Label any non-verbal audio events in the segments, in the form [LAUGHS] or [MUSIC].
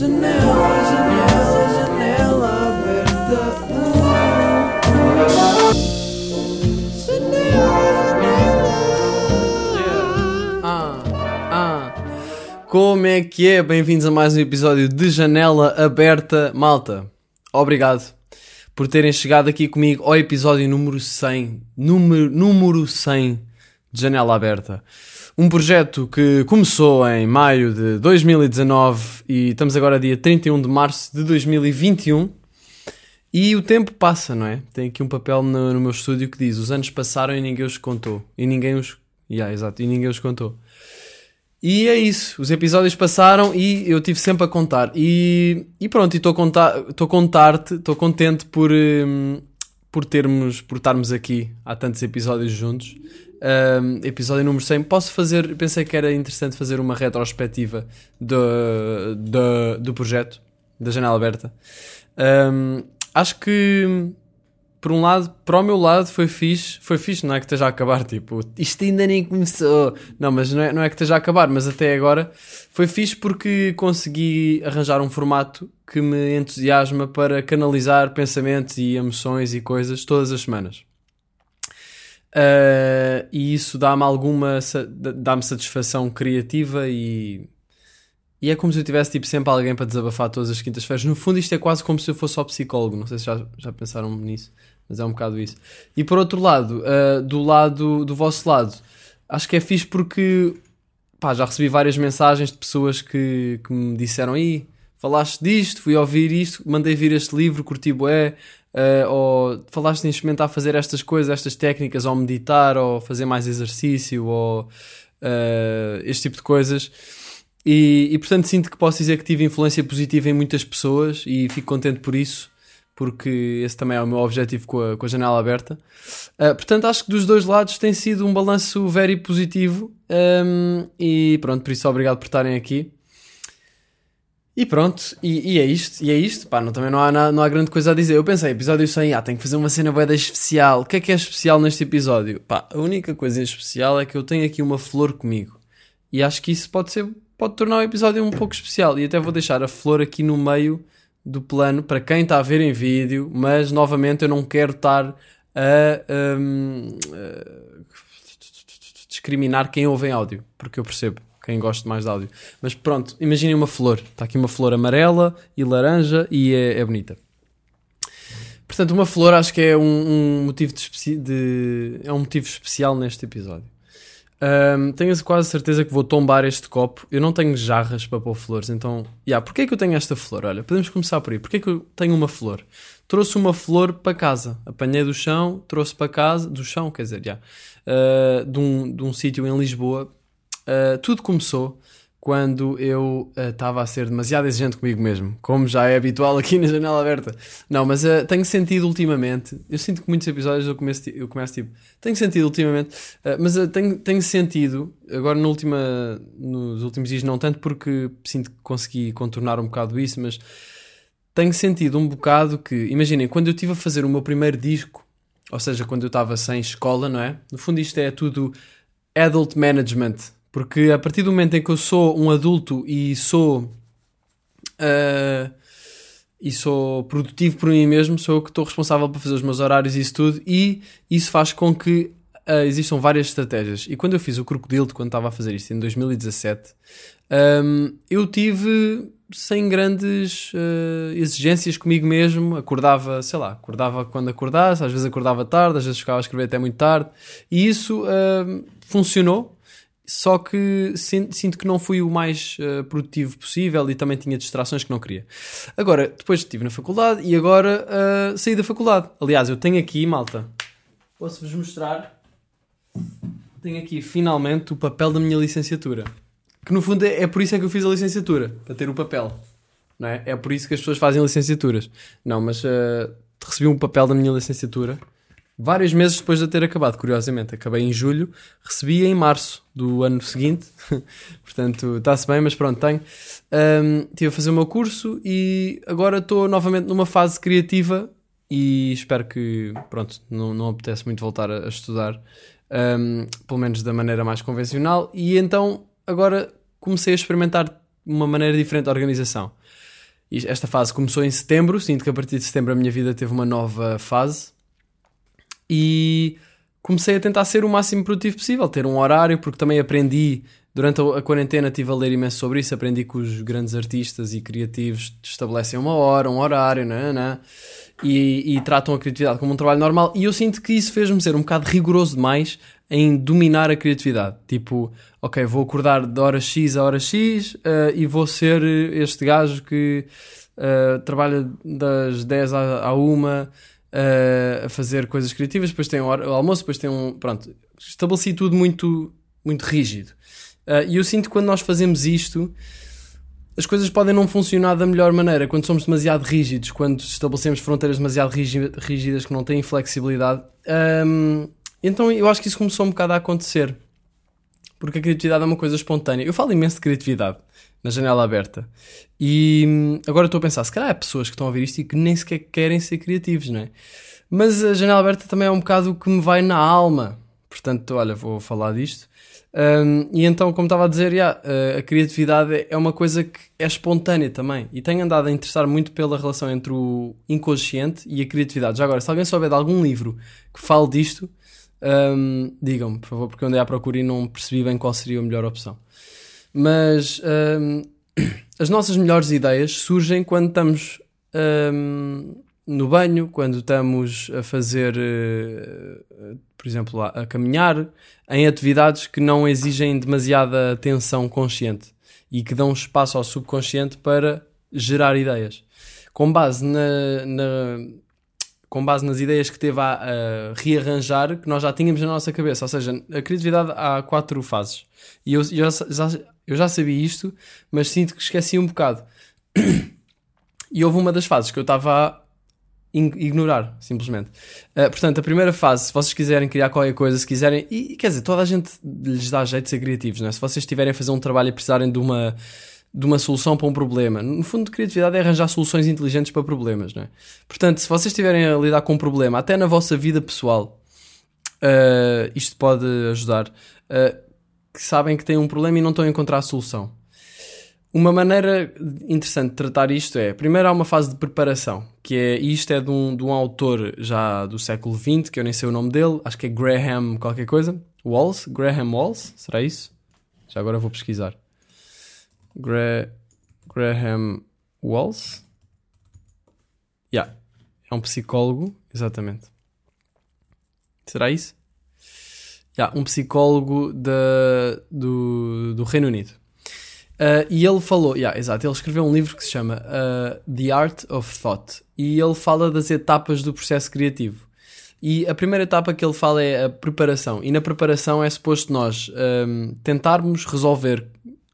Janela, janela, janela aberta. Ah, ah. Como é que é? Bem-vindos a mais um episódio de Janela Aberta. Malta, obrigado por terem chegado aqui comigo ao episódio número 100. Número, número 100 de Janela Aberta. Um projeto que começou em maio de 2019 e estamos agora dia 31 de março de 2021. E o tempo passa, não é? Tem aqui um papel no, no meu estúdio que diz: os anos passaram e ninguém os contou. E ninguém os. Yeah, exato, e ninguém os contou. E é isso, os episódios passaram e eu tive sempre a contar. E, e pronto, estou a estou a contar-te, estou contente por, hum, por termos, por estarmos aqui há tantos episódios juntos. Um, episódio número 100. Posso fazer, pensei que era interessante fazer uma retrospectiva do, do, do projeto, da janela aberta. Um, acho que por um lado, para o meu lado foi fixe, foi fixe, não é que esteja a acabar, tipo, isto ainda nem começou. Não, mas não é, não é que esteja a acabar, mas até agora foi fixe porque consegui arranjar um formato que me entusiasma para canalizar pensamentos e emoções e coisas todas as semanas. Uh, e isso dá-me alguma dá-me satisfação criativa e e é como se eu tivesse tipo, sempre alguém para desabafar todas as quintas-feiras. No fundo, isto é quase como se eu fosse só psicólogo. Não sei se já, já pensaram nisso, mas é um bocado isso. E por outro lado, uh, do lado do vosso lado, acho que é fixe porque pá, já recebi várias mensagens de pessoas que, que me disseram: Ih, falaste disto, fui ouvir isto, mandei vir este livro, curti bué. Uh, ou falaste em experimentar fazer estas coisas, estas técnicas, ou meditar, ou fazer mais exercício, ou uh, este tipo de coisas. E, e, portanto sinto que posso dizer que tive influência positiva em muitas pessoas e fico contente por isso, porque esse também é o meu objetivo com a, com a janela aberta. Uh, portanto, acho que dos dois lados tem sido um balanço very positivo um, e pronto, por isso obrigado por estarem aqui. E pronto, e, e, é isto, e é isto, pá, não, também não há, não há grande coisa a dizer. Eu pensei, episódio 100, ah, tenho que fazer uma cena boeda especial. O que é que é especial neste episódio? Pá, a única coisa especial é que eu tenho aqui uma flor comigo. E acho que isso pode ser pode tornar o episódio um pouco especial. E até vou deixar a flor aqui no meio do plano para quem está a ver em vídeo, mas novamente eu não quero estar a, um, a discriminar quem ouve em áudio, porque eu percebo quem gosta mais de áudio. Mas pronto, imaginem uma flor. Está aqui uma flor amarela e laranja e é, é bonita. Portanto, uma flor acho que é um, um motivo de, de, é um motivo especial neste episódio. Um, tenho quase certeza que vou tombar este copo. Eu não tenho jarras para pôr flores, então. Yeah, Porquê é que eu tenho esta flor? Olha, podemos começar por aí. Porquê é que eu tenho uma flor? Trouxe uma flor para casa. Apanhei do chão, trouxe para casa. Do chão, quer dizer. Yeah, uh, de um, de um sítio em Lisboa. Uh, tudo começou quando eu estava uh, a ser demasiado exigente comigo mesmo, como já é habitual aqui na janela aberta. Não, mas uh, tenho sentido ultimamente, eu sinto que muitos episódios eu começo, eu começo tipo, tenho sentido ultimamente, uh, mas tenho, tenho sentido, agora no última, nos últimos dias não tanto porque sinto que consegui contornar um bocado isso, mas tenho sentido um bocado que, imaginem, quando eu estive a fazer o meu primeiro disco, ou seja, quando eu estava sem escola, não é? No fundo isto é tudo adult management, porque a partir do momento em que eu sou um adulto e sou. Uh, e sou produtivo por mim mesmo, sou eu que estou responsável por fazer os meus horários e isso tudo, e isso faz com que uh, existam várias estratégias. E quando eu fiz o Crocodilo, quando estava a fazer isto em 2017, um, eu tive sem grandes uh, exigências comigo mesmo, acordava, sei lá, acordava quando acordasse, às vezes acordava tarde, às vezes ficava a escrever até muito tarde, e isso uh, funcionou só que sinto que não fui o mais uh, produtivo possível e também tinha distrações que não queria. Agora, depois estive na faculdade e agora uh, saí da faculdade. Aliás, eu tenho aqui, malta, posso-vos mostrar. Tenho aqui finalmente o papel da minha licenciatura. Que no fundo é, é por isso é que eu fiz a licenciatura, para ter o papel. Não é? é por isso que as pessoas fazem licenciaturas. Não, mas uh, recebi um papel da minha licenciatura vários meses depois de ter acabado, curiosamente. Acabei em julho, recebi em março do ano seguinte, [LAUGHS] portanto está-se bem, mas pronto, tenho. Um, estive a fazer o meu curso e agora estou novamente numa fase criativa e espero que, pronto, não, não apetece muito voltar a, a estudar, um, pelo menos da maneira mais convencional, e então agora comecei a experimentar uma maneira diferente de organização. Esta fase começou em setembro, sinto que a partir de setembro a minha vida teve uma nova fase. E comecei a tentar ser o máximo produtivo possível, ter um horário, porque também aprendi, durante a quarentena estive a ler imenso sobre isso, aprendi que os grandes artistas e criativos estabelecem uma hora, um horário, não, não, e, e tratam a criatividade como um trabalho normal, e eu sinto que isso fez-me ser um bocado rigoroso demais em dominar a criatividade. Tipo, ok, vou acordar de hora X a hora X uh, e vou ser este gajo que uh, trabalha das 10 à, à 1 uh, a fazer coisas criativas, depois tem o almoço, depois tem um. Pronto, estabeleci tudo muito, muito rígido. E eu sinto que quando nós fazemos isto, as coisas podem não funcionar da melhor maneira. Quando somos demasiado rígidos, quando estabelecemos fronteiras demasiado rígidas que não têm flexibilidade. Um, então eu acho que isso começou um bocado a acontecer. Porque a criatividade é uma coisa espontânea. Eu falo imenso de criatividade na janela aberta. E hum, agora estou a pensar, se calhar há pessoas que estão a ouvir isto e que nem sequer querem ser criativos, não é? Mas a janela aberta também é um bocado o que me vai na alma. Portanto, olha, vou falar disto. Um, e então, como estava a dizer, yeah, a criatividade é uma coisa que é espontânea também. E tenho andado a interessar muito pela relação entre o inconsciente e a criatividade. Já agora, se alguém souber de algum livro que fale disto, um, Digam-me, por favor, porque eu andei à procura e não percebi bem qual seria a melhor opção. Mas um, [CLEARS THROAT] as nossas melhores ideias surgem quando estamos um, no banho, quando estamos a fazer, uh, por exemplo, a, caminhar, em atividades que não exigem demasiada atenção consciente e que dão espaço ao subconsciente para gerar ideias. Com base na, na com base nas ideias que teve a, a, rearranjar que nós já tínhamos na nossa cabeça. Ou seja, a criatividade há quatro fases. E eu, eu, já, eu já sabia isto, mas sinto que esqueci um bocado. [COUGHS] E houve uma das fases que eu estava a ignorar, simplesmente. Uh, portanto, a primeira fase, se vocês quiserem criar qualquer coisa, se quiserem. E, quer dizer, toda a gente lhes dá jeito de ser criativos, não é? Se vocês estiverem a fazer um trabalho e precisarem de uma de uma solução para um problema. No fundo, criatividade é arranjar soluções inteligentes para problemas, não é? Portanto, se vocês estiverem a lidar com um problema, até na vossa vida pessoal, uh, isto pode ajudar. Uh, que sabem que têm um problema e não estão a encontrar a solução. Uma maneira interessante de tratar isto é, primeiro há uma fase de preparação, que é, isto é de um, de um autor já do século XX, que eu nem sei o nome dele, acho que é Graham qualquer coisa, Walls, Graham Walls, será isso? Já agora vou pesquisar. Gra Graham Walls. Yeah. É um psicólogo, exatamente. Será isso? Yeah, um psicólogo de, do, do Reino Unido. Uh, e ele falou, yeah, exato, ele escreveu um livro que se chama uh, The Art of Thought. E ele fala das etapas do processo criativo. E a primeira etapa que ele fala é a preparação. E na preparação é suposto nós um, tentarmos resolver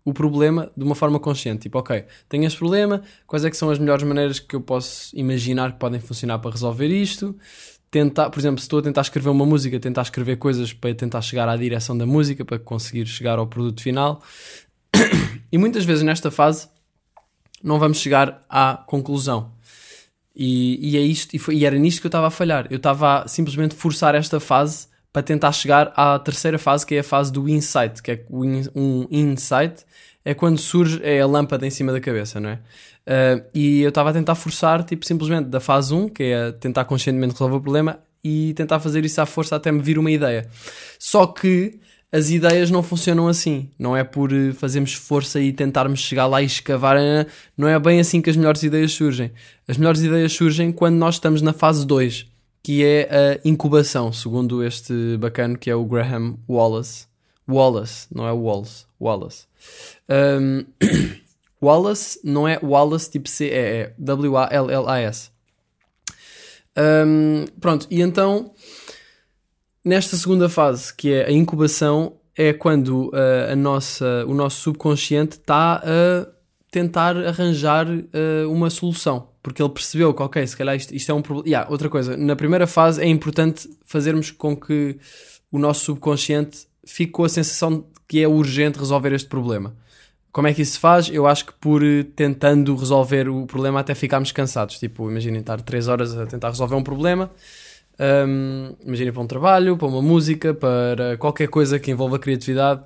o problema de uma forma consciente. Tipo, ok, tenho este problema, quais é que são as melhores maneiras que eu posso imaginar que podem funcionar para resolver isto? Tentar, por exemplo, se estou a tentar escrever uma música, tentar escrever coisas para tentar chegar à direção da música, para conseguir chegar ao produto final. [COUGHS] e muitas vezes nesta fase não vamos chegar à conclusão. E, e é isto, e, foi, e era nisto que eu estava a falhar. Eu estava a simplesmente forçar esta fase para tentar chegar à terceira fase, que é a fase do insight, que é um insight, é quando surge é a lâmpada em cima da cabeça, não é? Uh, e eu estava a tentar forçar, tipo, simplesmente da fase 1, que é tentar conscientemente resolver o problema, e tentar fazer isso à força até me vir uma ideia. Só que as ideias não funcionam assim. Não é por eh, fazermos força e tentarmos chegar lá e escavar. Eh, não é bem assim que as melhores ideias surgem. As melhores ideias surgem quando nós estamos na fase 2 que é a incubação, segundo este bacana que é o Graham Wallace. Wallace, não é Wallace, Wallace. Um, [COUGHS] Wallace não é Wallace tipo C-E, é W-A-L-L-A-S. Um, pronto, e então, nesta segunda fase, que é a incubação, é quando uh, a nossa, o nosso subconsciente está a tentar arranjar uh, uma solução porque ele percebeu que, ok, se calhar isto, isto é um problema. Yeah, outra coisa, na primeira fase é importante fazermos com que o nosso subconsciente fique com a sensação de que é urgente resolver este problema. Como é que isso se faz? Eu acho que por eh, tentando resolver o problema até ficarmos cansados. Tipo, imaginem estar 3 horas a tentar resolver um problema. Um, imaginem para um trabalho, para uma música, para qualquer coisa que envolva criatividade.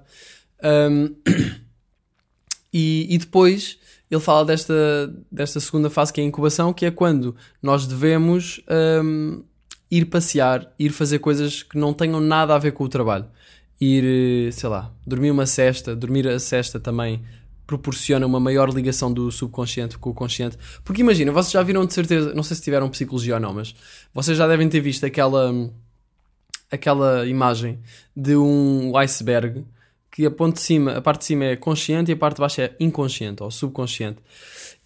Um, [COUGHS] e, e depois ele fala desta, desta segunda fase que é a incubação, que é quando nós devemos hum, ir passear, ir fazer coisas que não tenham nada a ver com o trabalho. Ir, eh, sei lá, dormir uma cesta, dormir a cesta também proporciona uma maior ligação do subconsciente com o consciente. Porque imagina, vocês já viram de certeza, não sei se tiveram psicologia ou não, mas vocês já devem ter visto aquela, aquela imagem de um iceberg que a de cima, a parte de cima é consciente e a parte de baixo é inconsciente ou subconsciente.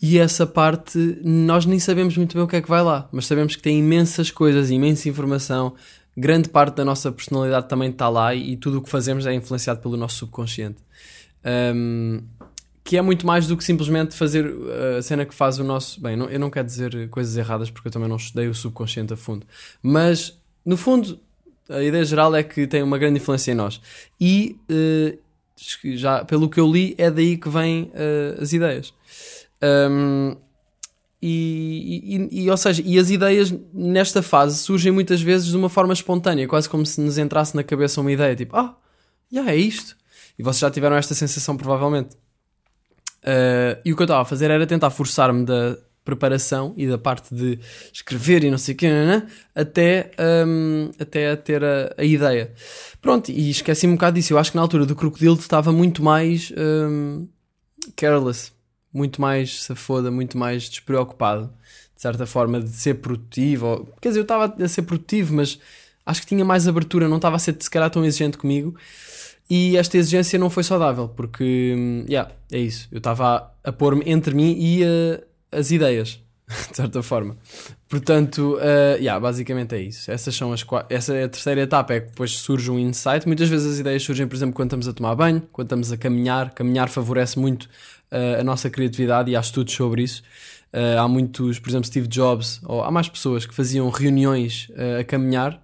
E essa parte nós nem sabemos muito bem o que é que vai lá, mas sabemos que tem imensas coisas, imensa informação, grande parte da nossa personalidade também está lá e, e tudo o que fazemos é influenciado pelo nosso subconsciente. Um, que é muito mais do que simplesmente fazer uh, a cena que faz o nosso. Bem, não, eu não quero dizer coisas erradas porque eu também não estudei o subconsciente a fundo, mas no fundo a ideia geral é que tem uma grande influência em nós. E uh, já pelo que eu li, é daí que vêm uh, as ideias. Um, e, e, e, ou seja, e as ideias nesta fase surgem muitas vezes de uma forma espontânea, quase como se nos entrasse na cabeça uma ideia, tipo, ah, já é isto. E vocês já tiveram esta sensação, provavelmente. Uh, e o que eu estava a fazer era tentar forçar-me da preparação e da parte de escrever e não sei o que, até, um, até a ter a, a, ideia. Pronto, e esqueci-me um bocado disso. Eu acho que na altura do Crocodilo estava muito mais um, careless, muito mais safoda, muito mais despreocupado, de certa forma, de ser produtivo. Ou, quer dizer, eu estava a ser produtivo, mas acho que tinha mais abertura, não estava a ser se calhar tão exigente comigo. E esta exigência não foi saudável, porque, hum, yeah, é isso. Eu estava a, a pôr-me entre mim e a, as ideias, [LAUGHS] de certa forma. Portanto, uh, yeah, basicamente é isso. Essas são as essa é a terceira etapa, é que depois surge um insight. Muitas vezes as ideias surgem, por exemplo, quando estamos a tomar banho, quando estamos a caminhar. Caminhar favorece muito uh, a nossa criatividade e há estudos sobre isso. Uh, há muitos, por exemplo, Steve Jobs, ou há mais pessoas que faziam reuniões uh, a caminhar.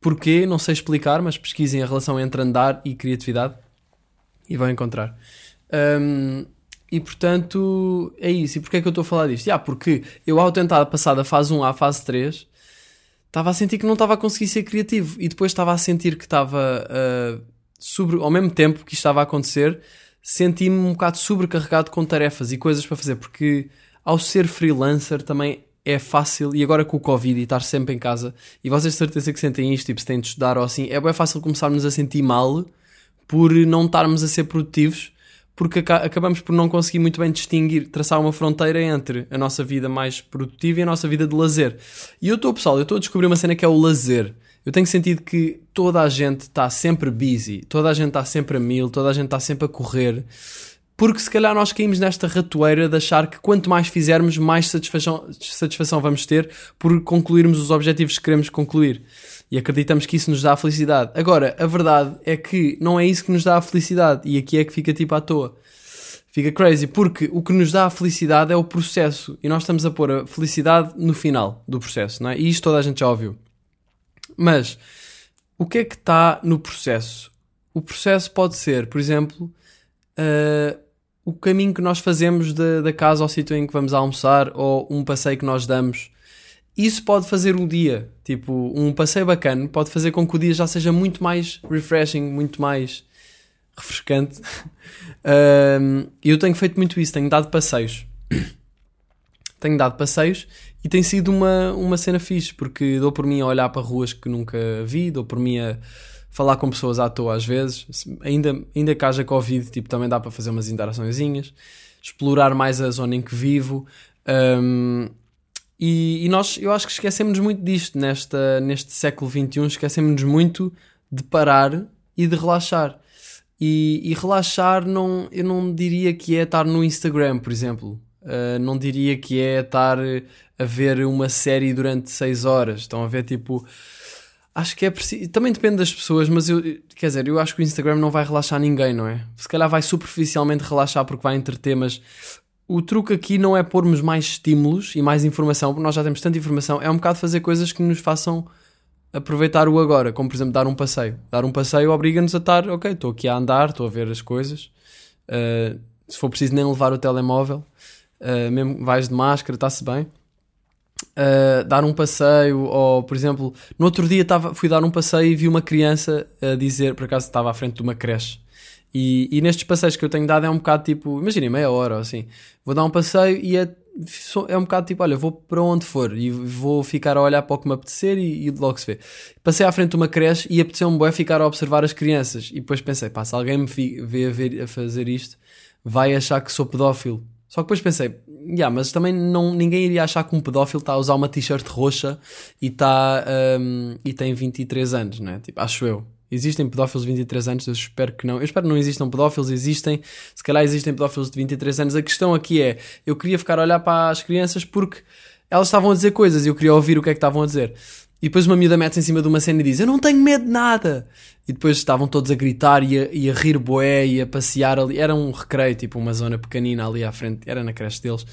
Porquê? Não sei explicar, mas pesquisem a relação entre andar e criatividade e vão encontrar. Um, e portanto, é isso. E porquê é que eu estou a falar disto? Yeah, porque eu, ao tentar passar da fase 1 à fase 3, estava a sentir que não estava a conseguir ser criativo. E depois estava a sentir que estava, uh, sobre, ao mesmo tempo que isto estava a acontecer, senti-me um bocado sobrecarregado com tarefas e coisas para fazer. Porque ao ser freelancer também é fácil, e agora com o Covid e estar sempre em casa, e vocês de certeza que sentem isto, tipo, se têm de estudar ou assim, é bem fácil começarmos a sentir mal por não estarmos a ser produtivos porque acabamos por não conseguir muito bem distinguir, traçar uma fronteira entre a nossa vida mais produtiva e a nossa vida de lazer. E eu estou, pessoal, eu estou a descobrir uma cena que é o lazer. Eu tenho sentido que toda a gente está sempre busy, toda a gente está sempre a mil, toda a gente está sempre a correr, porque se calhar nós caímos nesta ratoeira de achar que quanto mais fizermos, mais satisfação, satisfação vamos ter por concluirmos os objetivos que queremos concluir e acreditamos que isso nos dá a felicidade. Agora, a verdade é que não é isso que nos dá a felicidade e aqui é que fica tipo à toa. Fica crazy, porque o que nos dá a felicidade é o processo e nós estamos a pôr a felicidade no final do processo, não é? E isto toda a gente já ouviu. Mas o que é que está no processo? O processo pode ser, por exemplo, uh, o caminho que nós fazemos da, da casa ao sítio em que vamos almoçar ou um passeio que nós damos isso pode fazer o dia, tipo, um passeio bacana, pode fazer com que o dia já seja muito mais refreshing, muito mais refrescante. [LAUGHS] E eu tenho feito muito isso, tenho dado passeios. [COUGHS] tenho dado passeios e tem sido uma, uma cena fixe, porque dou por mim a olhar para ruas que nunca vi, dou por mim a falar com pessoas à toa às vezes, ainda, ainda que haja Covid, tipo, também dá para fazer umas interaçõezinhas, explorar mais a zona em que vivo. Um, e, e, nós, eu acho que esquecemos muito disto nesta, neste século XXI, esquecemos muito de parar e de relaxar. E, e, relaxar, não, eu não diria que é estar no Instagram, por exemplo. Uh, não diria que é estar a ver uma série durante 6 horas. Estão a ver, tipo. Acho que é preciso. Também depende das pessoas, mas eu. Quer dizer, eu acho que o Instagram não vai relaxar ninguém, não é? Se calhar vai superficialmente relaxar porque vai entreter, mas o truque aqui não é pormos mais estímulos e mais informação, porque nós já temos tanta informação, é um bocado fazer coisas que nos façam aproveitar o agora, como por exemplo dar um passeio. Dar um passeio obriga-nos a estar, ok, estou aqui a andar, estou a ver as coisas, uh, se for preciso nem levar o telemóvel, uh, mesmo vais de máscara, está-se bem. Uh, dar um passeio, ou por exemplo, no outro dia tava, fui dar um passeio e vi uma criança a dizer, por acaso estava à frente de uma creche, E, e nestes passeios que eu tenho dado é um bocado tipo, imaginem, meia hora ou assim. Vou dar um passeio e é, é um bocado tipo, olha, vou para onde for e vou ficar a olhar para o que me apetecer e, e logo se vê. Passei à frente de uma creche e apeteceu-me bué ficar a observar as crianças. E depois pensei, pá, se alguém me vê a, ver, a fazer isto, vai achar que sou pedófilo. Só que depois pensei, yeah, mas também não, ninguém iria achar que um pedófilo está a usar uma t-shirt roxa e, tá, hum, e tem 23 anos, né? Tipo, acho eu. Existem pedófilos de 23 anos, eu espero que não. Eu espero que não existam pedófilos, existem. Se calhar existem pedófilos de 23 anos. A questão aqui é, eu queria ficar a olhar para as crianças porque elas estavam a dizer coisas e eu queria ouvir o que é que estavam a dizer. E depois uma miúda mete-se em cima de uma cena e diz: Eu não tenho medo de nada. E depois estavam todos a gritar e a, e a rir boé e a passear ali. Era um recreio, tipo uma zona pequenina ali à frente, era na creche deles.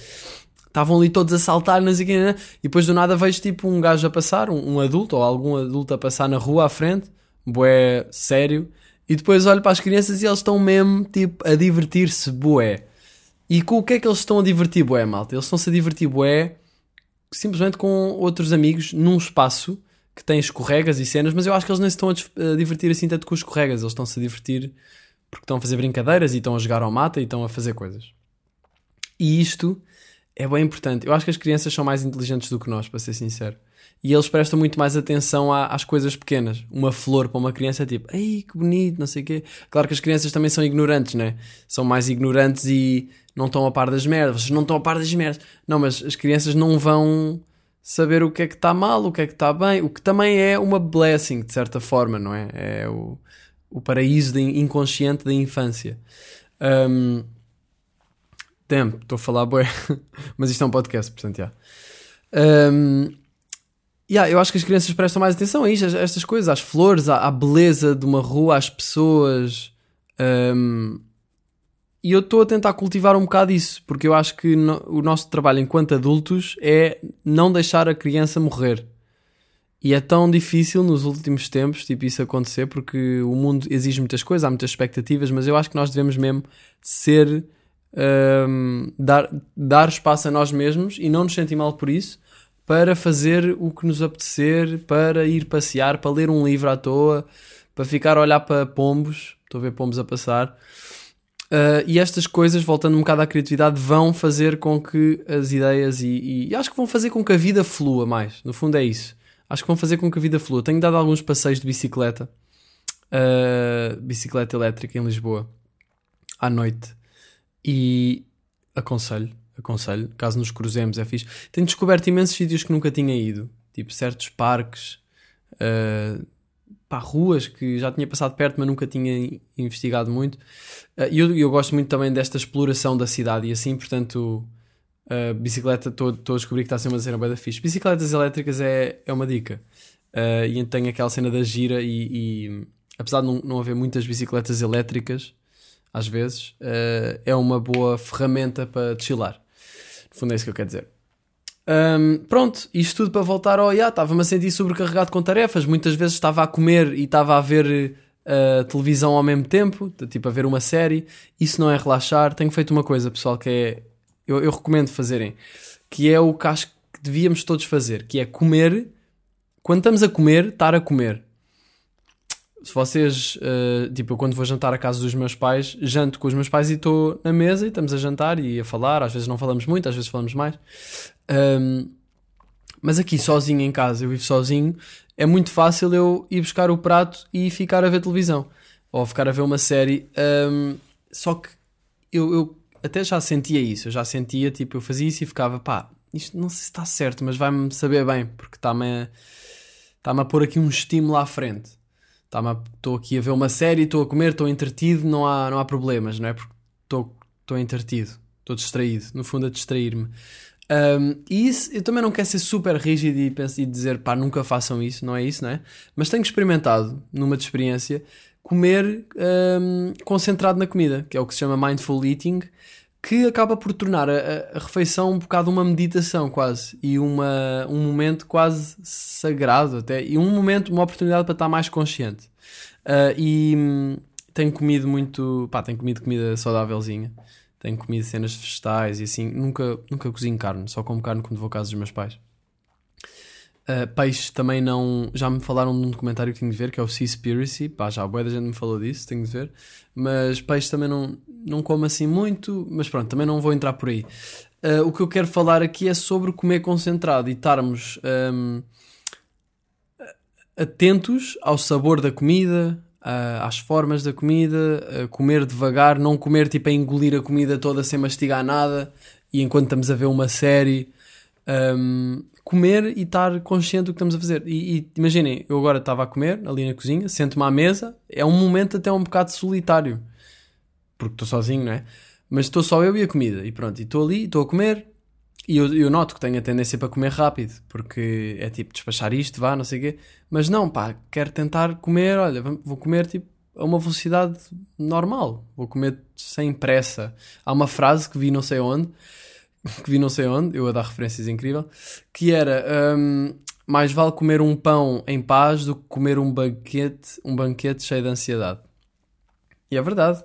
Estavam ali todos a saltar, não sei né? e depois do nada vejo tipo um gajo a passar, um, um adulto ou algum adulto a passar na rua à frente, boé sério, e depois olho para as crianças e eles estão mesmo tipo a divertir-se, boé. E com o que é que eles estão a divertir, boé, malta? Eles estão-se a divertir, boé, simplesmente com outros amigos num espaço que tem escorregas e cenas, mas eu acho que eles nem se estão a divertir assim tanto com os escorregas, eles estão-se a divertir porque estão a fazer brincadeiras e estão a jogar ao mata e estão a fazer coisas. E isto é bem importante. Eu acho que as crianças são mais inteligentes do que nós, para ser sincero. E eles prestam muito mais atenção à- às coisas pequenas. Uma flor para uma criança é tipo, ei, que bonito, não sei o quê. Claro que as crianças também são ignorantes, né? São mais ignorantes e não estão a par das merdas. Vocês não estão a par das merdas. Não, mas as crianças não vão saber o que é que está mal, o que é que está bem. O que também é uma blessing, de certa forma, não é? É o, o paraíso in- inconsciente da infância. Um, Damn, estou a falar bué, [LAUGHS] mas isto é um podcast, portanto, já. Um, yeah, eu acho que as crianças prestam mais atenção a isto, a estas coisas, às flores, à, à beleza de uma rua, às pessoas. Um, e eu estou a tentar cultivar um bocado isso, porque eu acho que no- o nosso trabalho enquanto adultos é não deixar a criança morrer. E é tão difícil nos últimos tempos, tipo, isso acontecer, porque o mundo exige muitas coisas, há muitas expectativas, mas eu acho que nós devemos mesmo ser. hum, dar, dar espaço a nós mesmos e não nos sentir mal por isso, para fazer o que nos apetecer, para ir passear, para ler um livro à toa, para ficar a olhar para pombos. Estou a ver pombos a passar. Uh, e estas coisas, voltando um bocado à criatividade, vão fazer com que as ideias e, e acho que vão fazer com que a vida flua mais. No fundo é isso. Acho que vão fazer com que a vida flua. Tenho dado alguns passeios de bicicleta, uh, bicicleta elétrica em Lisboa, à noite. E aconselho, aconselho, caso nos cruzemos, é fixe. Tenho descoberto imensos sítios que nunca tinha ido, tipo certos parques, uh, pá, ruas que já tinha passado perto, mas nunca tinha investigado muito. Uh, E eu, eu gosto muito também desta exploração da cidade e assim, portanto, uh, bicicleta, estou a descobrir que está a ser uma cena bem da fixe. Bicicletas elétricas é, é uma dica. Uh, e tenho aquela cena da gira e, e apesar de não, não haver muitas bicicletas elétricas, às vezes, uh, é uma boa ferramenta para chilar. Fundo é isso que eu quero dizer. Um, pronto, isto tudo para voltar ao yeah, estava-me a sentir sobrecarregado com tarefas. Muitas vezes estava a comer e estava a ver uh, televisão ao mesmo tempo, tipo a ver uma série. Isso não é relaxar. Tenho feito uma coisa, pessoal, que é eu, eu recomendo fazerem, que é o que acho que devíamos todos fazer, que é comer. Quando estamos a comer, estar a comer. Se vocês, uh, tipo, eu quando vou jantar à casa dos meus pais, janto com os meus pais e estou na mesa e estamos a jantar e a falar. Às vezes não falamos muito, às vezes falamos mais. Um, mas aqui sozinho em casa, eu vivo sozinho, é muito fácil eu ir buscar o prato e ficar a ver televisão ou ficar a ver uma série. Um, só que eu, eu até já sentia isso, eu já sentia, tipo, eu fazia isso e ficava, pá, isto não sei se está certo, mas vai-me saber bem, porque está-me a, está a pôr aqui um estímulo à frente. Estou aqui a ver uma série, estou a comer, estou entretido, não há, não há problemas, não é? Porque estou entretido, estou distraído, no fundo a distrair-me. Um, e isso, eu também não quero ser super rígido e, penso, e dizer pá, nunca façam isso, não é isso, não é? Mas tenho experimentado, numa de experiência, comer um, concentrado na comida, que é o que se chama mindful eating, que acaba por tornar a, a, refeição um bocado uma meditação quase, e uma, um momento quase sagrado até, e um momento, uma oportunidade para estar mais consciente. Uh, e hum, tenho comido muito, pá, tenho comido comida saudávelzinha tenho comido cenas vegetais e assim, nunca, nunca cozinho carne, só como carne quando vou à casa dos meus pais. Uh, peixe também não. Já me falaram de um documentário que tenho de ver, que é o Seaspiracy. Pá, já a boa da gente me falou disso, tenho de ver. Mas peixe também não, não como assim muito. Mas pronto, também não vou entrar por aí. Uh, o que eu quero falar aqui é sobre comer concentrado e estarmos um, atentos ao sabor da comida, uh, às formas da comida, comer devagar, não comer tipo a engolir a comida toda sem mastigar nada e enquanto estamos a ver uma série. Um, comer e estar consciente do que estamos a fazer. E, e imaginem, eu agora estava a comer ali na cozinha, sento-me à mesa, é um momento até um bocado solitário, porque estou sozinho, não é? Mas estou só eu e a comida, e pronto, e estou ali, estou a comer, e eu, eu, noto que tenho a tendência para comer rápido, porque é tipo despachar isto, vá, não sei o quê, mas não, pá, quero tentar comer, olha, vou comer tipo a uma velocidade normal, vou comer sem pressa. Há uma frase que vi não sei onde [LAUGHS] que vi não sei onde, eu a dar referências incrível, que era um, mais vale comer um pão em paz do que comer um banquete, um banquete cheio de ansiedade. E é verdade.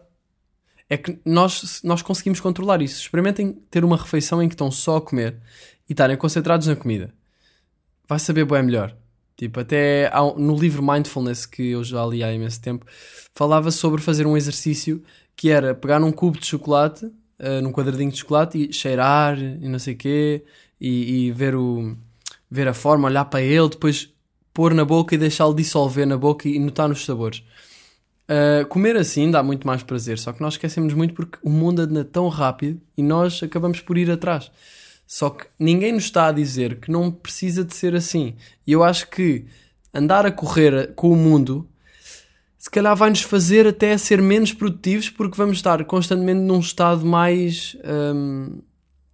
É que nós, nós conseguimos controlar isso. Experimentem ter uma refeição em que estão só a comer e estarem concentrados na comida. Vai saber bem melhor. Tipo, até no livro Mindfulness, que eu já li há imenso tempo, falava sobre fazer um exercício que era pegar um cubo de chocolate uh, num quadradinho de chocolate e cheirar e não sei o quê e, e, ver, o, ver a forma, olhar para ele, depois pôr na boca e deixá-lo dissolver na boca e notar nos sabores. Uh, comer assim dá muito mais prazer, só que nós esquecemos muito porque o mundo anda tão rápido e nós acabamos por ir atrás. Só que ninguém nos está a dizer que não precisa de ser assim. E eu acho que andar a correr com o mundo se calhar vai-nos fazer até ser menos produtivos porque vamos estar constantemente num estado mais. Hum,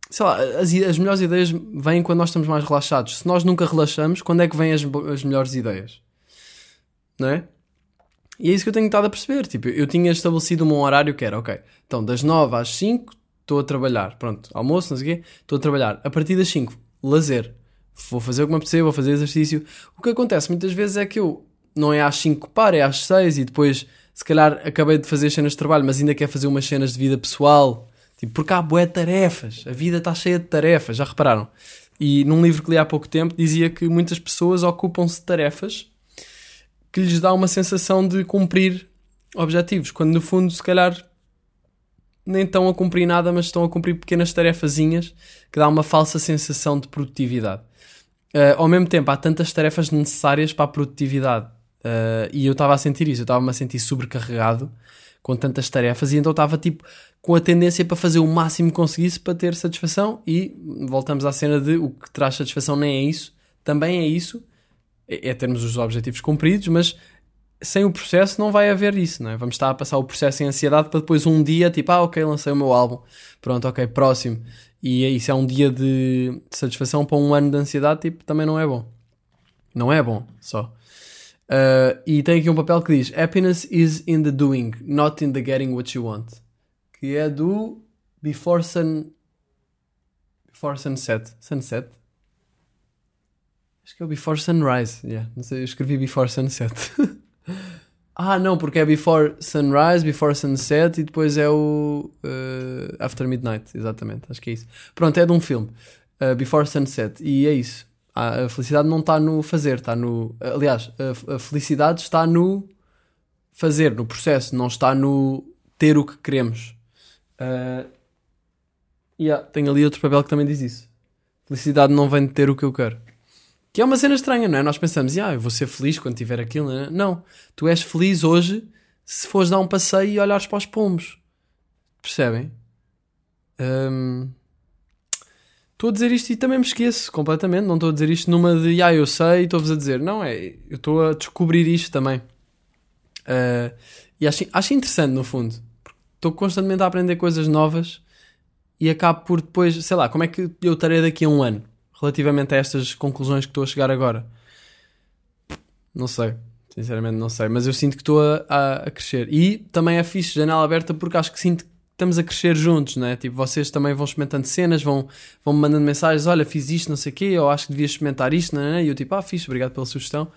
sei lá, as, as melhores ideias vêm quando nós estamos mais relaxados. Se nós nunca relaxamos, quando é que vêm as, as melhores ideias? Não é? E é isso que eu tenho estado a perceber. Tipo, eu tinha estabelecido um horário que era, ok, então das 9 às 5 estou a trabalhar. Pronto, almoço, não sei o quê, estou a trabalhar. A partir das 5, lazer. Vou fazer o que me apetecer, vou fazer exercício. O que acontece muitas vezes é que eu não é às 5 para, é às 6 e depois se calhar acabei de fazer cenas de trabalho, mas ainda quer fazer umas cenas de vida pessoal. Tipo, porque há bué tarefas. A vida está cheia de tarefas, já repararam? E num livro que li há pouco tempo dizia que muitas pessoas ocupam-se de tarefas que lhes dá uma sensação de cumprir objetivos, quando no fundo, se calhar, nem estão a cumprir nada, mas estão a cumprir pequenas tarefazinhas que dá uma falsa sensação de produtividade. Uh, ao mesmo tempo, há tantas tarefas necessárias para a produtividade Uh, e eu estava a sentir isso, eu estava-me a sentir sobrecarregado com tantas tarefas e então estava tipo com a tendência para fazer o máximo que conseguisse para ter satisfação e voltamos à cena de o que traz satisfação nem é isso, também é isso, é, é termos os objetivos cumpridos, mas sem o processo não vai haver isso, não é? Vamos estar a passar o processo em ansiedade para depois um dia, tipo, ah, ok, lancei o meu álbum, pronto, ok, próximo. E é isso, é um dia de satisfação para um ano de ansiedade, tipo, também não é bom. Não é bom, só. Uh, e tem aqui um papel que diz: Happiness is in the doing, not in the getting what you want. Que é do Before Sun. Before Sunset. Sunset? Acho que é o Before Sunrise. Yeah, não sei, eu escrevi Before Sunset. [LAUGHS] ah, não, porque é Before Sunrise, Before Sunset e depois é o uh, After Midnight. Exatamente, acho que é isso. Pronto, é de um filme. Uh, Before Sunset. E é isso. A felicidade não está no fazer, está no. Aliás, a, felicidade está no fazer, no processo, não está no ter o que queremos. Uh, yeah, tem ali outro papel que também diz isso. Felicidade não vem de ter o que eu quero. Que é uma cena estranha, não é? Nós pensamos, ah, eu vou ser feliz quando tiver aquilo. Não, é? não, tu és feliz hoje se fores dar um passeio e olhares para os pombos. Percebem? Um, Estou a dizer isto e também me esqueço completamente. Não estou a dizer isto numa de, ah, eu sei, estou-vos a dizer. Não, é, eu estou a descobrir isto também. Uh, e acho, acho interessante, no fundo. Estou constantemente a aprender coisas novas e acabo por depois, sei lá, como é que eu estarei daqui a um ano relativamente a estas conclusões que estou a chegar agora? Não sei. Sinceramente, não sei. Mas eu sinto que estou a, a, a crescer. E também é fixe janela aberta porque acho que sinto estamos a crescer juntos, né? Tipo, vocês também vão experimentando cenas, vão, vão me mandando mensagens, olha, fiz isto, não sei o quê, eu acho que devias experimentar isto, né? E eu tipo, ah, fiz, obrigado pela sugestão.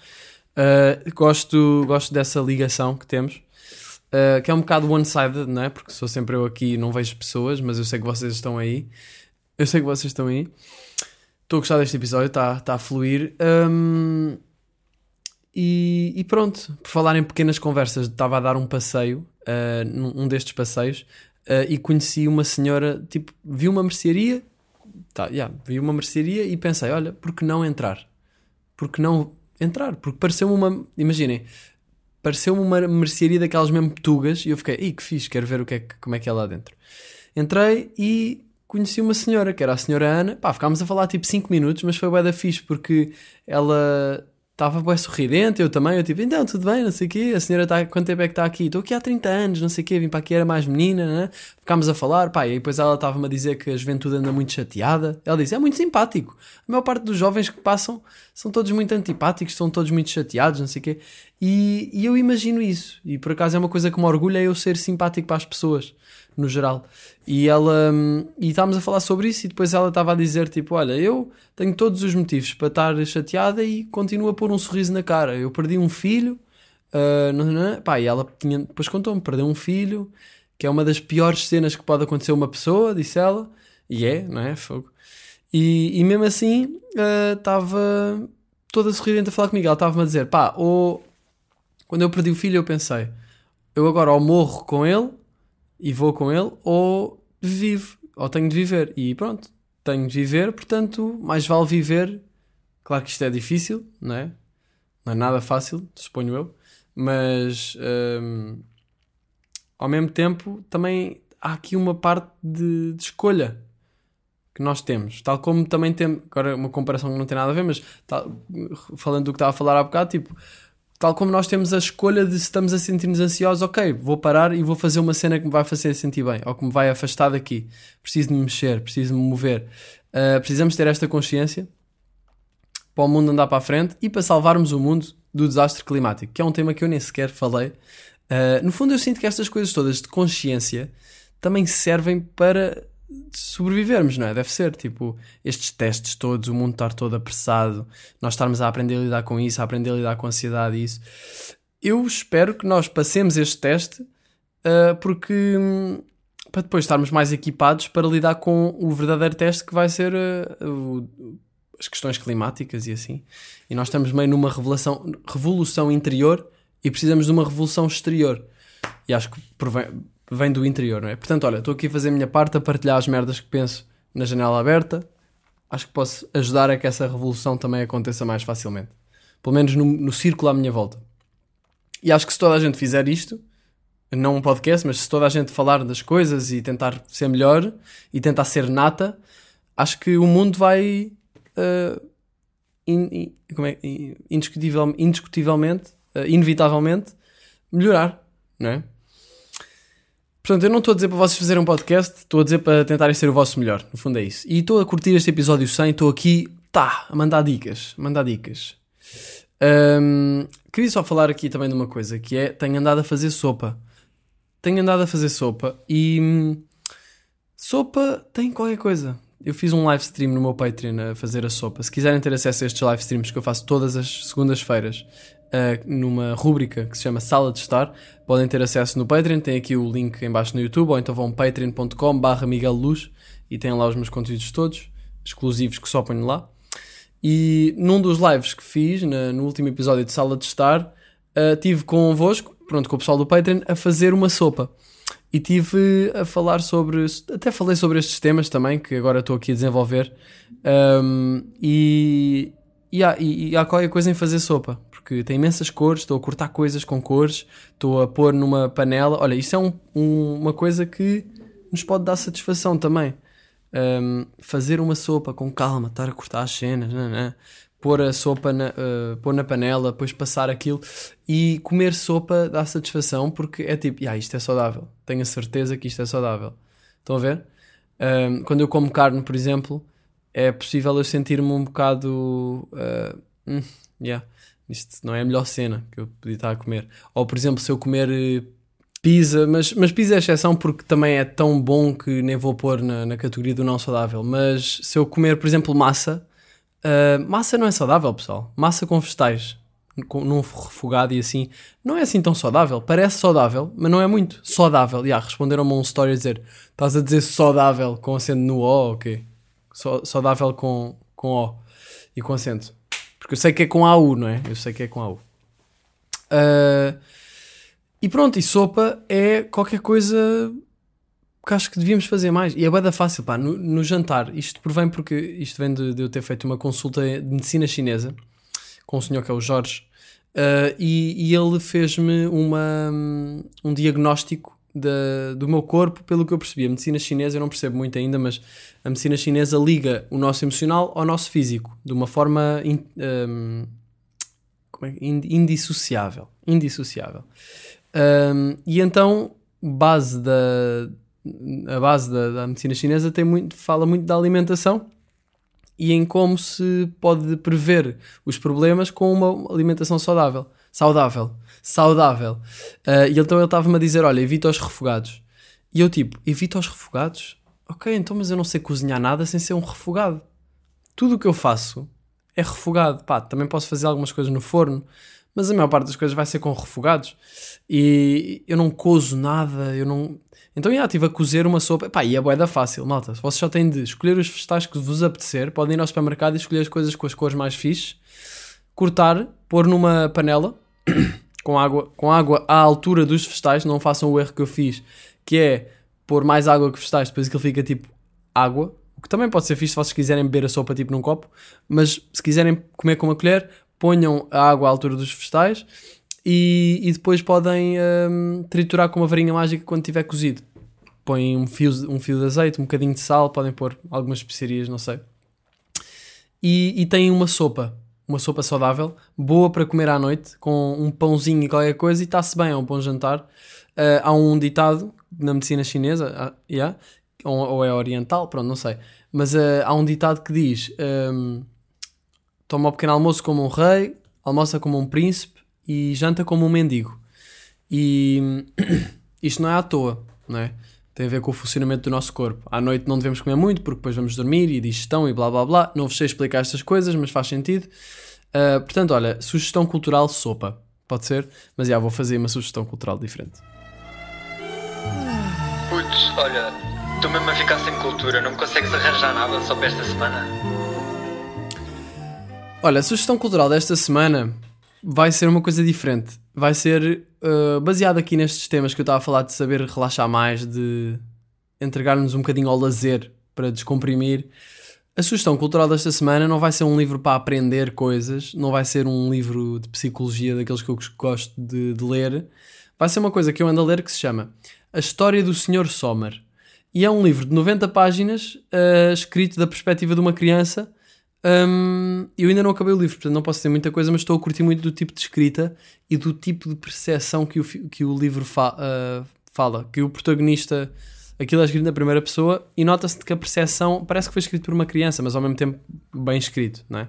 Uh, gosto, gosto dessa ligação que temos, uh, que é um bocado one-sided, né? Porque sou sempre eu aqui e não vejo pessoas, mas eu sei que vocês estão aí. Eu sei que vocês estão aí. Estou a gostar deste episódio, está tá a fluir. Hum, e, e pronto, por falar em pequenas conversas, estava a dar um passeio, uh, num um destes passeios, uh, e conheci uma senhora, tipo, vi uma mercearia, tá, yeah, vi uma mercearia e pensei, olha, por que não entrar? Por que não entrar? Porque pareceu-me uma, imaginem, pareceu-me uma mercearia daquelas mesmo petugas e eu fiquei, ei, que fixe, quero ver o que é, como é que é lá dentro. Entrei e conheci uma senhora, que era a senhora Ana. Pá, ficámos a falar tipo 5 minutos, mas foi bué da fixe, porque ela estava bué sorridente, eu também, eu tipo, então, tudo bem, não sei o quê, a senhora está, quanto tempo é que está aqui? Estou aqui há 30 anos, não sei o quê, vim para aqui, era mais menina, né? Ficámos a falar, pá, e depois ela estava-me a dizer que a juventude anda muito chateada. Ela disse, é muito simpático. A maior parte dos jovens que passam são todos muito antipáticos, são todos muito chateados, não sei o quê. E, e eu imagino isso. E por acaso é uma coisa que me orgulha eu ser simpático para as pessoas, no geral. E ela. hum, E estávamos a falar sobre isso e depois ela estava a dizer: tipo, olha, eu tenho todos os motivos para estar chateada e continuo a pôr um sorriso na cara. Eu perdi um filho. ah, não, não, pá, e ela tinha, depois contou-me: perdeu um filho, que é uma das piores cenas que pode acontecer a uma pessoa, disse ela. E é, não é? Fogo. E, e mesmo assim, ah, estava toda sorridente a falar comigo. Ela estava-me a dizer: pá, ou quando eu perdi o filho, eu pensei, eu agora ou morro com ele e vou com ele, ou vivo, ou tenho de viver. E pronto, tenho de viver, portanto, mais vale viver. Claro que isto é difícil, não é? Não é nada fácil, suponho eu, mas hum, ao mesmo tempo também há aqui uma parte de, de escolha que nós temos, tal como também temos, agora uma comparação que não tem nada a ver, mas tal- falando do que estava a falar há bocado, tipo, tal como nós temos a escolha de se estamos a sentir-nos ansiosos, ok, vou parar e vou fazer uma cena que me vai fazer sentir bem, ou que me vai afastar daqui. Preciso de me mexer, preciso de me mover. Uh, precisamos ter esta consciência para o mundo andar para a frente e para salvarmos o mundo do desastre climático, que é um tema que eu nem sequer falei. Uh, no fundo, eu sinto que estas coisas todas de consciência também servem para sobrevivermos, não é? Deve ser, tipo, estes testes todos, o mundo estar todo apressado, nós estarmos a aprender a lidar com isso, a aprender a lidar com a ansiedade e isso. Eu espero que nós passemos este teste uh, porque hum, para depois estarmos mais equipados para lidar com o verdadeiro teste que vai ser uh, o- as questões climáticas e assim. E nós estamos meio numa revelação, revolução interior e precisamos de uma revolução exterior. E acho que provém- vem do interior, não é? Portanto, olha, estou aqui a fazer a minha parte, a partilhar as merdas que penso na janela aberta. Acho que posso ajudar a que essa revolução também aconteça mais facilmente. Pelo menos no, no círculo à minha volta. E acho que se toda a gente fizer isto, não um podcast, mas se toda a gente falar das coisas e tentar ser melhor e tentar ser nata, acho que o mundo vai uh, in- é? In- indiscutivel- indiscutivelmente, uh, inevitavelmente melhorar, não é? Portanto, eu não estou a dizer para vocês fazerem um podcast, estou a dizer para tentarem ser o vosso melhor. No fundo é isso. E estou a curtir este episódio 100, estou aqui, tá, a mandar dicas, a mandar dicas. Hum, queria só falar aqui também de uma coisa, que é, tenho andado a fazer sopa. Tenho andado a fazer sopa e... hum, sopa tem qualquer coisa. Eu fiz um live stream no meu Patreon a fazer a sopa. Se quiserem ter acesso a estes live streams que eu faço todas as segundas-feiras uh, numa rúbrica que se chama Sala de Estar, podem ter acesso no Patreon. Tem aqui o link em baixo no YouTube ou então vão patreon.com barra e têm lá os meus conteúdos todos, exclusivos que só ponho lá. E num dos lives que fiz, na- no último episódio de Sala de Estar, uh, tive convosco, pronto, com o pessoal do Patreon, a fazer uma sopa. E tive a falar sobre. Até falei sobre estes temas também, que agora estou aqui a desenvolver. Um, e, e, há, e, e há qualquer coisa em fazer sopa, porque tem imensas cores. Estou a cortar coisas com cores, estou a pôr numa panela. Olha, isto é um- um- uma coisa que nos pode dar satisfação também. Um, fazer uma sopa com calma, estar a cortar as cenas, né, né? Pôr a sopa na, uh, pôr na panela, depois passar aquilo e comer sopa dá satisfação porque é tipo, ah, isto é saudável, tenho a certeza que isto é saudável. Estão a ver? Quando eu como carne, por exemplo, é possível eu sentir-me um bocado. Uh, hum, yeah, isto não é a melhor cena que eu podia estar a comer. Ou, por exemplo, se eu comer eh, pizza, mas, mas pizza é exceção porque também é tão bom que nem vou pôr na, na categoria do não saudável. Mas se eu comer, por exemplo, massa, uh, massa não é saudável, pessoal. Massa com vegetais, com, num refogado e assim, não é assim tão saudável. Parece saudável, mas não é muito saudável. E yeah, responderam-me um story a dizer: estás a dizer saudável com acento no O, ok? Só- Saudável com, com O e com acento. Porque eu sei que é com AU, não é? Eu sei que é com AU. Ah, e pronto, e sopa é qualquer coisa acho que devíamos fazer mais. E é bada fácil, pá, no, no jantar. Isto provém porque isto vem de, de eu ter feito uma consulta de medicina chinesa com um senhor que é o Jorge. ah, e, e ele fez-me uma, um diagnóstico da- do meu corpo, pelo que eu percebi. A medicina chinesa, eu não percebo muito ainda, mas a medicina chinesa liga o nosso emocional ao nosso físico de uma forma in- ahm, como é indissociável. Indissociável. Ahm, e então, base da, a base da, da medicina chinesa tem muito, fala muito da alimentação e em como se pode prever os problemas com uma alimentação saudável. Saudável. Saudável. Ah, e então ele estava-me a dizer: Olha, evita os refogados. E eu, tipo, evita os refogados? Ok, então, mas eu não sei cozinhar nada sem ser um refogado. Tudo o que eu faço é refogado. Pá, também posso fazer algumas coisas no forno, mas a maior parte das coisas vai ser com refogados. E eu não cozo nada, eu não. Então, já estive a cozer uma sopa. Pá, e é boeda fácil, malta. Vocês só têm de escolher os vegetais que vos apetecer, podem ir ao supermercado e escolher as coisas com as cores mais fixes, cortar, pôr numa panela [COUGHS] com água, com água à altura dos vegetais. Não façam o erro que eu fiz, que é pôr mais água que vegetais, depois aquilo fica tipo água. O que também pode ser fixe se vocês quiserem beber a sopa tipo num copo, mas se quiserem comer com uma colher, ponham a água à altura dos vegetais e, e depois podem hum, triturar com uma varinha mágica quando tiver cozido. Põem um fio, um fio de azeite, um bocadinho de sal, podem pôr algumas especiarias, não sei. E, e têm uma sopa, uma sopa saudável, boa para comer à noite, com um pãozinho e qualquer coisa, e está-se bem, é um bom jantar. Ah, há um ditado na medicina chinesa, ah, yeah, ou, ou é oriental, pronto, não sei. Mas ah, há um ditado que diz: hum, toma o pequeno almoço como um rei, almoça como um príncipe e janta como um mendigo. E [CLEARS THROAT] isto não é à toa, não é? Tem a ver com o funcionamento do nosso corpo. À noite não devemos comer muito porque depois vamos dormir e digestão e blá blá blá. Não vos sei explicar estas coisas, mas faz sentido. Ah, portanto, olha, sugestão cultural sopa. Pode ser? Mas já vou fazer uma sugestão cultural diferente. Putz, olha, estou mesmo a ficar sem cultura, não me consegues arranjar nada só para esta semana? Olha, a sugestão cultural desta semana vai ser uma coisa diferente. Vai ser uh, baseado aqui nestes temas que eu estava a falar de saber relaxar mais, de entregar-nos um bocadinho ao lazer para descomprimir. A sugestão cultural desta semana não vai ser um livro para aprender coisas, não vai ser um livro de psicologia daqueles que eu gosto de, de ler. Vai ser uma coisa que eu ando a ler que se chama A História do Sr. Sommer. E é um livro de 90 páginas, uh, escrito da perspectiva de uma criança. Um, eu ainda não acabei o livro, portanto não posso dizer muita coisa, mas estou a curtir muito do tipo de escrita e do tipo de percepção que o, que o livro fa- uh, fala. Que o protagonista, aquilo é escrito na primeira pessoa e nota-se que a percepção parece que foi escrito por uma criança, mas ao mesmo tempo bem escrito, não é?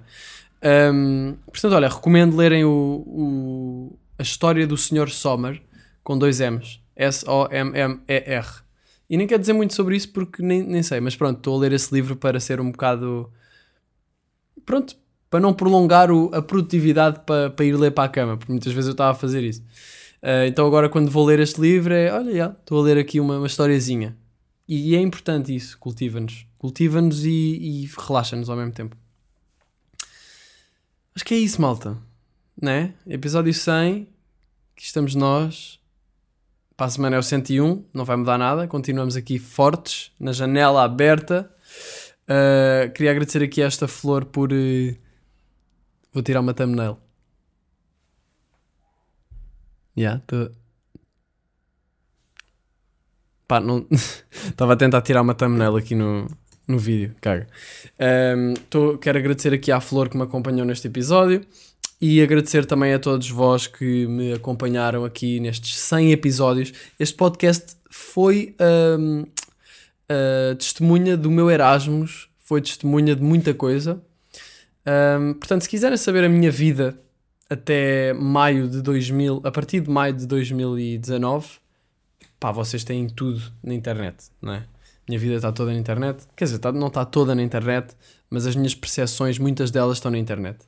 Um, portanto, olha, recomendo lerem o, o- a história do Sr. Sommer com dois M's, S-O-M-M-E-R. E nem quero dizer muito sobre isso porque nem, nem sei, mas pronto, estou a ler esse livro para ser um bocado pronto, para não prolongar o- a produtividade para, para ir ler para a cama, porque muitas vezes eu estava a fazer isso. Ah, então agora quando vou ler este livro é, olha, já, estou a ler aqui uma, uma historiazinha. E, é importante isso, cultiva-nos. Cultiva-nos e, e relaxa-nos ao mesmo tempo. Acho que é isso, malta. Né? Episódio 100, aqui estamos nós. Para a semana é o 101, não vai mudar nada. Continuamos aqui fortes, na janela aberta. Uh, queria agradecer aqui a esta flor por. uh, Vou tirar uma thumbnail. Yeah, tô... Pá, não. [LAUGHS] Estava a tentar tirar uma thumbnail aqui no, no vídeo, caga. Um, tô... Quero agradecer aqui à flor que me acompanhou neste episódio e agradecer também a todos vós que me acompanharam aqui nestes 100 episódios. Este podcast foi. um, uh, testemunha do meu Erasmus, foi testemunha de muita coisa. Um, portanto, se quiserem saber a minha vida até maio de 2000, a partir de maio de 2019, pá, vocês têm tudo na internet, não é? Minha vida está toda na internet. Quer dizer, tá- não está toda na internet, mas as minhas percepções, muitas delas estão na internet.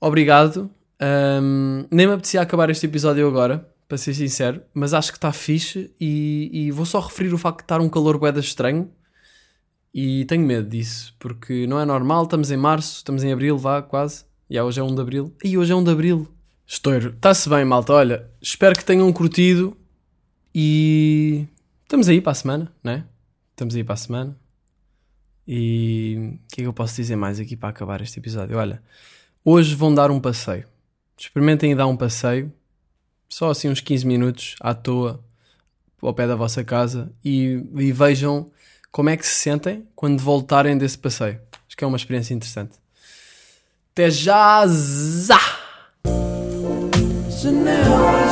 Obrigado. Um, nem me apetecia acabar este episódio agora, para ser sincero, mas acho que está fixe e, e vou só referir o facto de estar um calor boeda estranho E tenho medo disso, porque não é normal. Estamos em março, estamos em abril, vá, quase. E hoje é 1 de abril. E hoje é 1 de abril. Estouro. Está-se bem, malta. Olha, espero que tenham curtido. E estamos aí para a semana, né? Estamos aí para a semana. E o que é que eu posso dizer mais aqui para acabar este episódio? Olha, hoje vão dar um passeio. Experimentem dar um passeio, só assim uns 15 minutos à toa, ao pé da vossa casa e, e vejam como é que se sentem quando voltarem desse passeio. Acho que é uma experiência interessante. Até já! Zá! Chanel